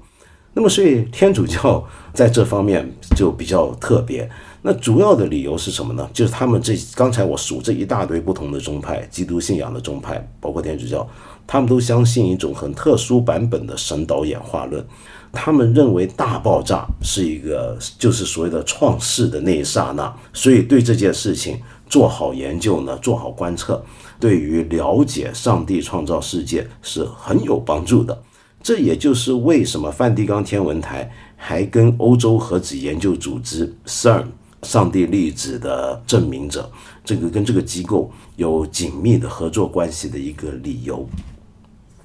那么，所以天主教在这方面就比较特别。那主要的理由是什么呢？就是他们这刚才我数这一大堆不同的宗派，基督信仰的宗派，包括天主教，他们都相信一种很特殊版本的神导演化论。他们认为大爆炸是一个，就是所谓的创世的那一刹那。所以对这件事情做好研究呢，做好观测，对于了解上帝创造世界是很有帮助的。这也就是为什么梵蒂冈天文台还跟欧洲核子研究组织 CERN（ 上帝粒子的证明者）这个跟这个机构有紧密的合作关系的一个理由。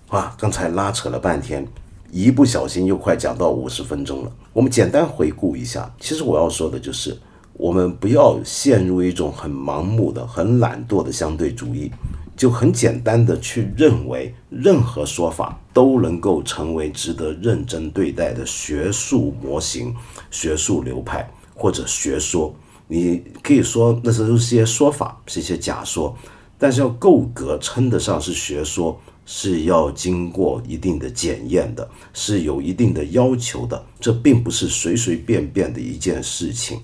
啊，刚才拉扯了半天，一不小心又快讲到五十分钟了。我们简单回顾一下，其实我要说的就是，我们不要陷入一种很盲目的、很懒惰的相对主义。就很简单的去认为，任何说法都能够成为值得认真对待的学术模型、学术流派或者学说。你可以说那是都是些说法，是一些假说，但是要够格称得上是学说，是要经过一定的检验的，是有一定的要求的。这并不是随随便便的一件事情。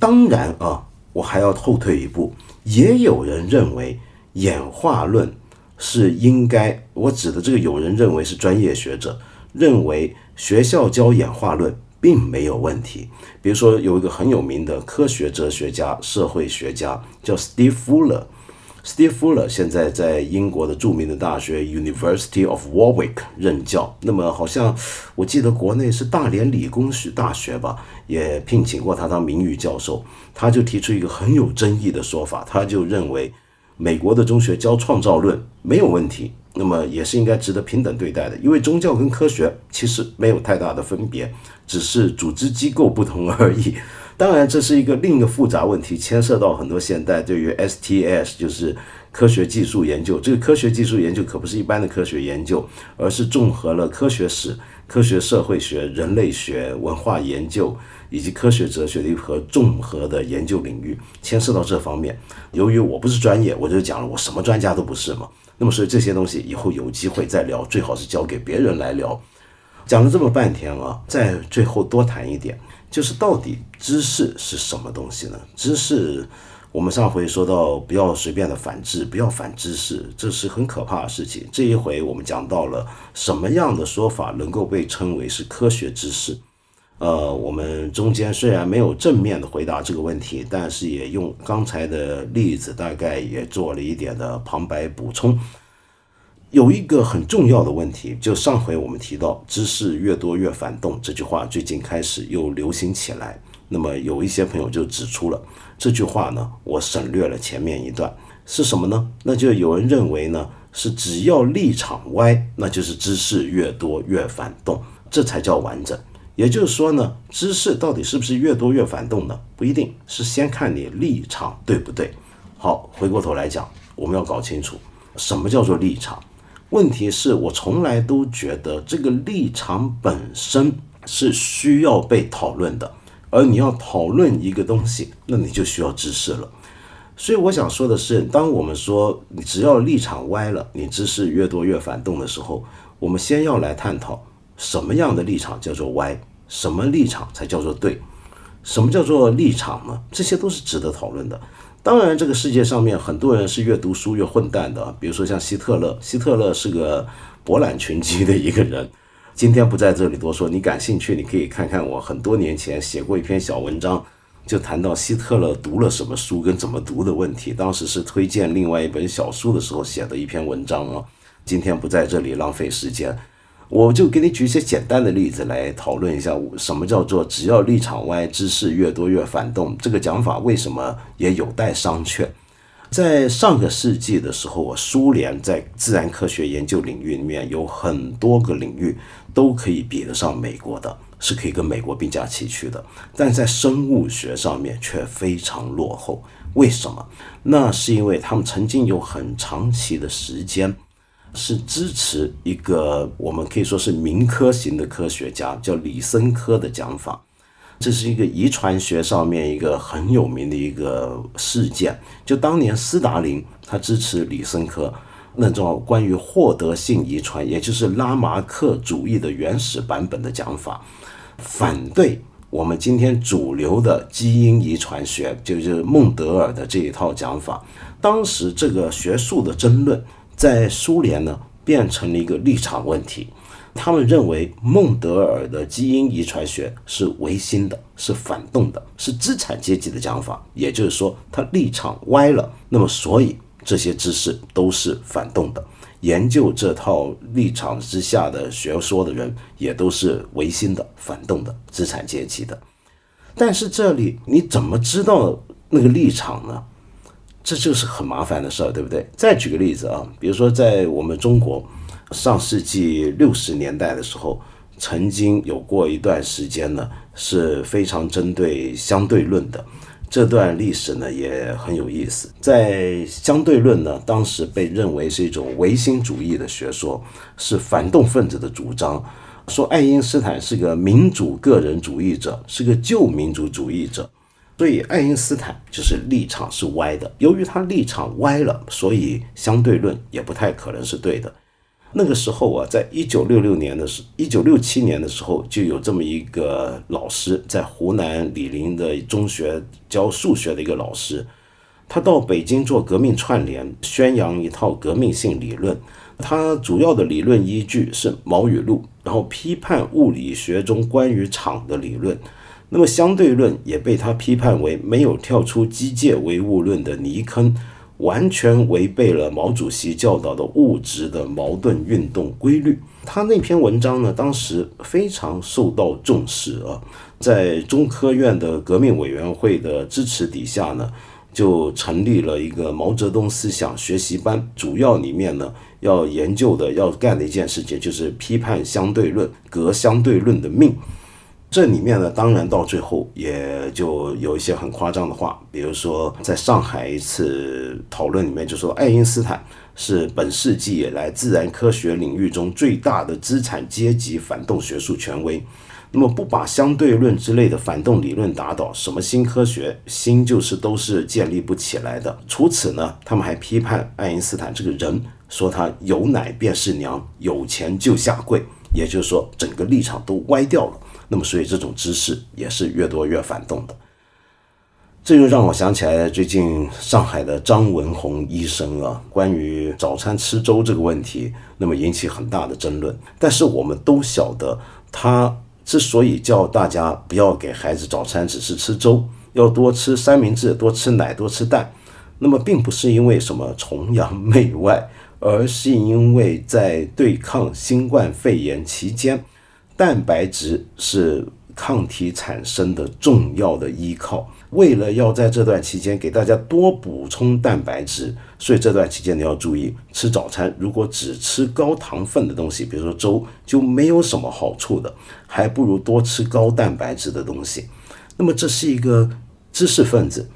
当然啊，我还要后退一步，也有人认为。演化论是应该，我指的这个有人认为是专业学者认为学校教演化论并没有问题。比如说，有一个很有名的科学哲学家、社会学家叫 Steve Fuller。Steve Fuller 现在在英国的著名的大学 University of Warwick 任教。那么，好像我记得国内是大连理工学大学吧，也聘请过他当名誉教授。他就提出一个很有争议的说法，他就认为美国的中学教创造论没有问题，那么也是应该值得平等对待的，因为宗教跟科学其实没有太大的分别，只是组织机构不同而已。当然，这是一个另一个复杂问题，牵涉到很多现代对于 STS，就是科学技术研究。这个科学技术研究可不是一般的科学研究，而是综合了科学史、科学社会学、人类学、文化研究以及科学哲学的一个综合的研究领域，牵涉到这方面。由于我不是专业，我就讲了，我什么专家都不是嘛。那么，所以这些东西以后有机会再聊，最好是交给别人来聊。讲了这么半天啊，在最后多谈一点。就是到底知识是什么东西呢？知识，我们上回说到不要随便的反智，不要反知识，这是很可怕的事情。这一回我们讲到了什么样的说法能够被称为是科学知识？呃，我们中间虽然没有正面的回答这个问题，但是也用刚才的例子大概也做了一点的旁白补充。有一个很重要的问题，就上回我们提到“知识越多越反动”这句话，最近开始又流行起来。那么有一些朋友就指出了这句话呢，我省略了前面一段是什么呢？那就有人认为呢，是只要立场歪，那就是知识越多越反动，这才叫完整。也就是说呢，知识到底是不是越多越反动呢？不一定是先看你立场对不对。好，回过头来讲，我们要搞清楚什么叫做立场。问题是我从来都觉得这个立场本身是需要被讨论的，而你要讨论一个东西，那你就需要知识了。所以我想说的是，当我们说你只要立场歪了，你知识越多越反动的时候，我们先要来探讨什么样的立场叫做歪，什么立场才叫做对，什么叫做立场呢？这些都是值得讨论的。当然，这个世界上面很多人是越读书越混蛋的，比如说像希特勒。希特勒是个博览群集的一个人，今天不在这里多说。你感兴趣，你可以看看我很多年前写过一篇小文章，就谈到希特勒读了什么书跟怎么读的问题。当时是推荐另外一本小书的时候写的一篇文章啊。今天不在这里浪费时间。我就给你举一些简单的例子来讨论一下，什么叫做只要立场歪，知识越多越反动？这个讲法为什么也有待商榷？在上个世纪的时候，苏联在自然科学研究领域里面有很多个领域都可以比得上美国的，是可以跟美国并驾齐驱的，但在生物学上面却非常落后。为什么？那是因为他们曾经有很长期的时间。是支持一个我们可以说是民科型的科学家，叫李森科的讲法。这是一个遗传学上面一个很有名的一个事件。就当年斯大林他支持李森科那种关于获得性遗传，也就是拉马克主义的原始版本的讲法，反对我们今天主流的基因遗传学，就是孟德尔的这一套讲法。当时这个学术的争论。在苏联呢，变成了一个立场问题。他们认为孟德尔的基因遗传学是唯心的，是反动的，是资产阶级的讲法。也就是说，他立场歪了。那么，所以这些知识都是反动的。研究这套立场之下的学说的人，也都是唯心的、反动的、资产阶级的。但是，这里你怎么知道那个立场呢？这就是很麻烦的事儿，对不对？再举个例子啊，比如说在我们中国上世纪六十年代的时候，曾经有过一段时间呢，是非常针对相对论的。这段历史呢也很有意思。在相对论呢，当时被认为是一种唯心主义的学说，是反动分子的主张，说爱因斯坦是个民主个人主义者，是个旧民主主义者。所以爱因斯坦就是立场是歪的，由于他立场歪了，所以相对论也不太可能是对的。那个时候啊，在一九六六年的时，一九六七年的时候，就有这么一个老师，在湖南醴陵的中学教数学的一个老师，他到北京做革命串联，宣扬一套革命性理论。他主要的理论依据是毛语录，然后批判物理学中关于场的理论。那么相对论也被他批判为没有跳出机械唯物论的泥坑，完全违背了毛主席教导的物质的矛盾运动规律。他那篇文章呢，当时非常受到重视啊，在中科院的革命委员会的支持底下呢，就成立了一个毛泽东思想学习班，主要里面呢要研究的、要干的一件事情就是批判相对论，革相对论的命。这里面呢，当然到最后也就有一些很夸张的话，比如说在上海一次讨论里面就说，爱因斯坦是本世纪以来自然科学领域中最大的资产阶级反动学术权威。那么不把相对论之类的反动理论打倒，什么新科学新就是都是建立不起来的。除此呢，他们还批判爱因斯坦这个人，说他有奶便是娘，有钱就下跪，也就是说整个立场都歪掉了。那么，所以这种知识也是越多越反动的。这又让我想起来最近上海的张文宏医生啊，关于早餐吃粥这个问题，那么引起很大的争论。但是我们都晓得，他之所以叫大家不要给孩子早餐只是吃粥，要多吃三明治、多吃奶、多吃蛋，那么并不是因为什么崇洋媚外，而是因为在对抗新冠肺炎期间。蛋白质是抗体产生的重要的依靠。为了要在这段期间给大家多补充蛋白质，所以这段期间你要注意吃早餐。如果只吃高糖分的东西，比如说粥，就没有什么好处的，还不如多吃高蛋白质的东西。那么这是一个知识分子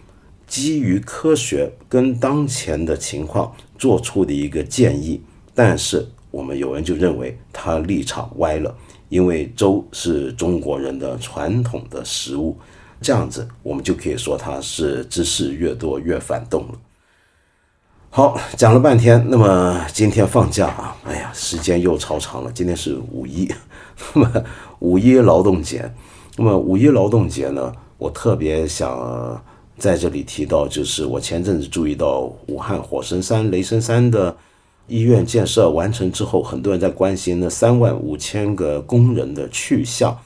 基于科学跟当前的情况做出的一个建议，但是我们有人就认为他立场歪了。因为粥是中国人的传统的食物，这样子我们就可以说它是知识越多越反动了。好，讲了半天，那么今天放假啊，哎呀，时间又超长了。今天是五一，那么五一劳动节，那么五一劳动节呢，我特别想在这里提到，就是我前阵子注意到武汉火神山、雷神山的。医院建设完成之后，很多人在关心那三万五千个工人的去向。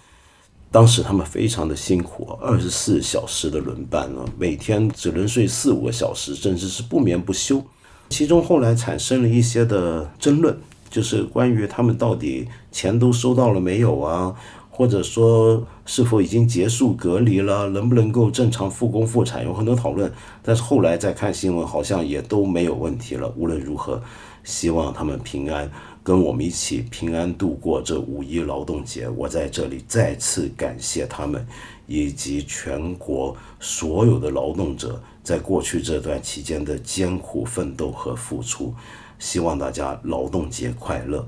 当时他们非常的辛苦，二十四小时的轮班啊，每天只能睡四五个小时，甚至是不眠不休。其中后来产生了一些的争论，就是关于他们到底钱都收到了没有啊，或者说是否已经结束隔离了，能不能够正常复工复产，有很多讨论。但是后来再看新闻，好像也都没有问题了。无论如何。希望他们平安，跟我们一起平安度过这五一劳动节。我在这里再次感谢他们，以及全国所有的劳动者在过去这段期间的艰苦奋斗和付出。希望大家劳动节快乐。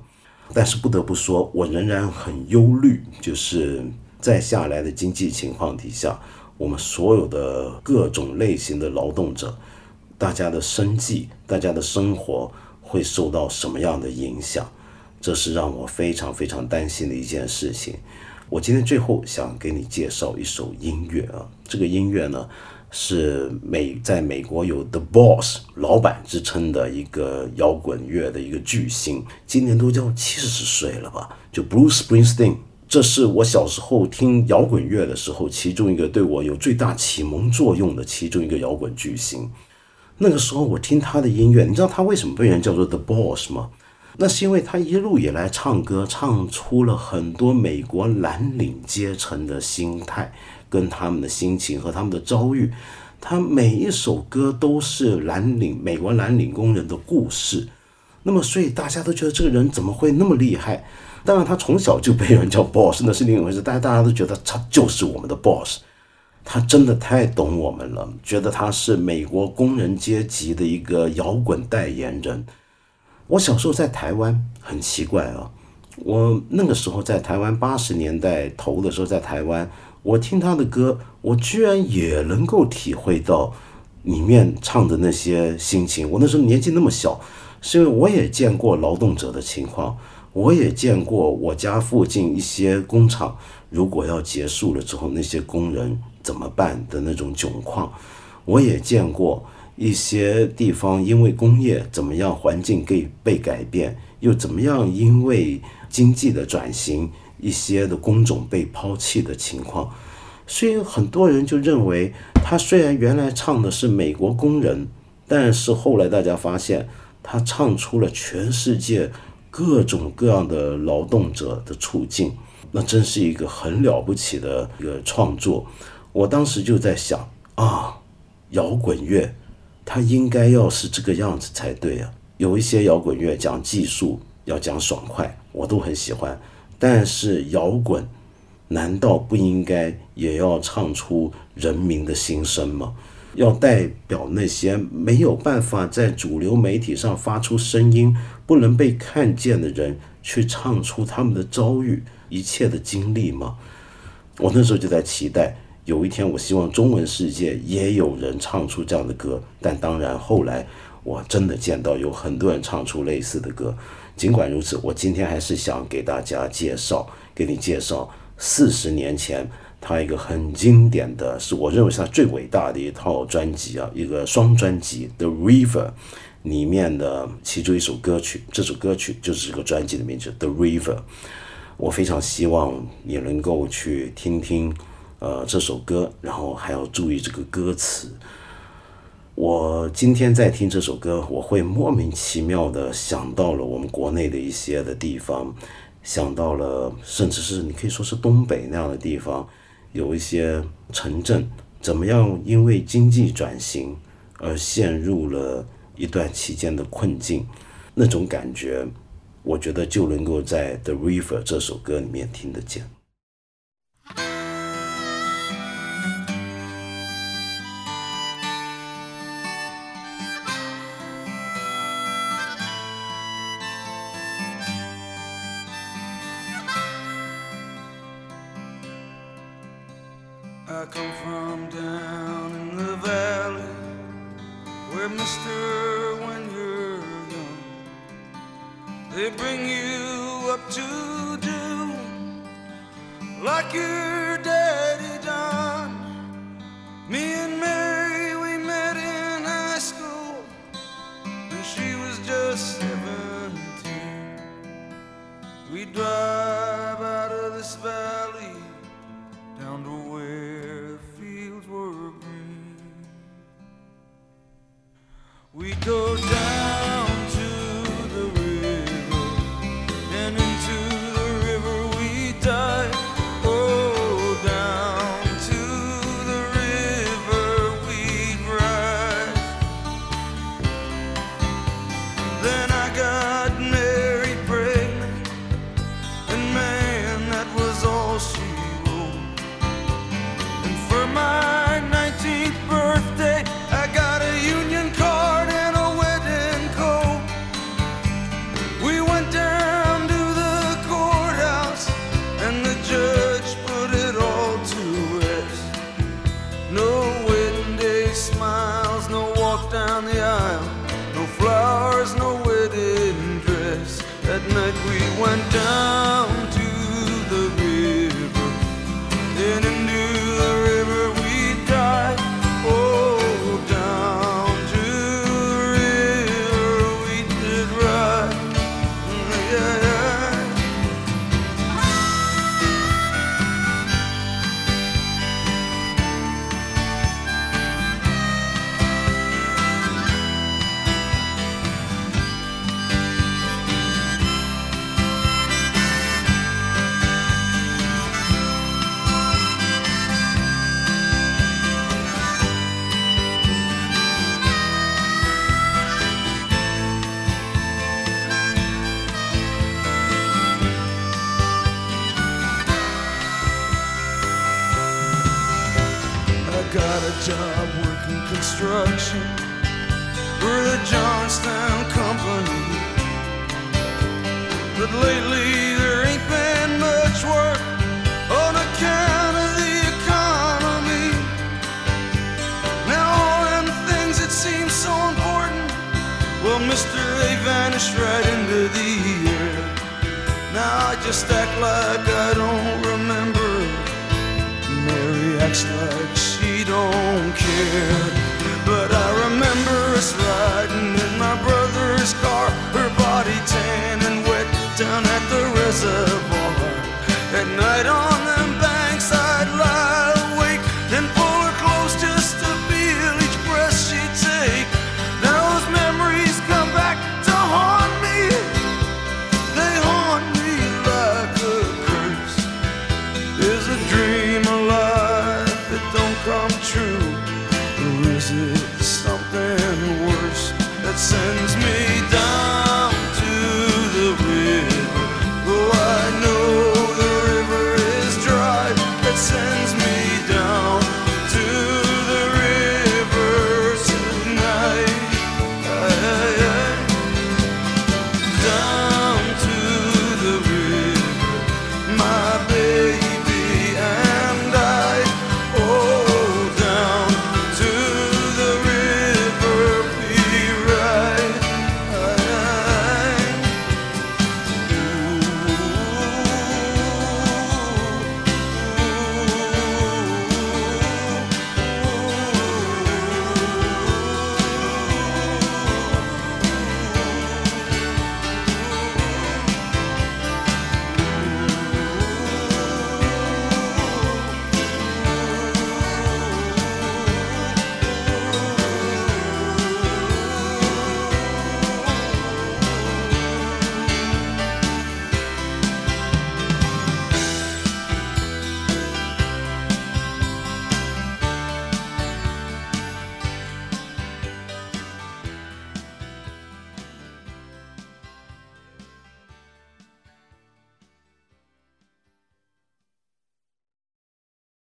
但是不得不说，我仍然很忧虑，就是在下来的经济情况底下，我们所有的各种类型的劳动者，大家的生计，大家的生活。会受到什么样的影响？这是让我非常非常担心的一件事情。我今天最后想给你介绍一首音乐啊，这个音乐呢是美在美国有 The Boss 老板之称的一个摇滚乐的一个巨星，今年都叫七十岁了吧？就 Bruce Springsteen，这是我小时候听摇滚乐的时候，其中一个对我有最大启蒙作用的其中一个摇滚巨星。那个时候我听他的音乐，你知道他为什么被人叫做 The Boss 吗？那是因为他一路以来唱歌，唱出了很多美国蓝领阶层的心态，跟他们的心情和他们的遭遇。他每一首歌都是蓝领美国蓝领工人的故事。那么，所以大家都觉得这个人怎么会那么厉害？当然，他从小就被人叫 Boss，那是另一回事。但大家都觉得他就是我们的 Boss。他真的太懂我们了，觉得他是美国工人阶级的一个摇滚代言人。我小时候在台湾很奇怪啊，我那个时候在台湾八十年代头的时候在台湾，我听他的歌，我居然也能够体会到里面唱的那些心情。我那时候年纪那么小，是因为我也见过劳动者的情况，我也见过我家附近一些工厂，如果要结束了之后，那些工人。怎么办的那种窘况，我也见过一些地方因为工业怎么样，环境给被改变，又怎么样因为经济的转型，一些的工种被抛弃的情况。所以很多人就认为，他虽然原来唱的是美国工人，但是后来大家发现，他唱出了全世界各种各样的劳动者的处境，那真是一个很了不起的一个创作。我当时就在想啊，摇滚乐它应该要是这个样子才对啊。有一些摇滚乐讲技术，要讲爽快，我都很喜欢，但是摇滚。难道不应该也要唱出人民的心声吗？要代表那些没有办法在主流媒体上发出声音、不能被看见的人，去唱出他们的遭遇、一切的经历吗？我那时候就在期待，有一天，我希望中文世界也有人唱出这样的歌。但当然，后来我真的见到有很多人唱出类似的歌。尽管如此，我今天还是想给大家介绍，给你介绍。四十年前，他一个很经典的是，我认为是他最伟大的一套专辑啊，一个双专辑《The River》里面的其中一首歌曲，这首歌曲就是这个专辑的名字《The River》。我非常希望你能够去听听，呃，这首歌，然后还要注意这个歌词。我今天在听这首歌，我会莫名其妙的想到了我们国内的一些的地方。想到了，甚至是你可以说是东北那样的地方，有一些城镇怎么样？因为经济转型而陷入了一段期间的困境，那种感觉，我觉得就能够在《The River》这首歌里面听得见。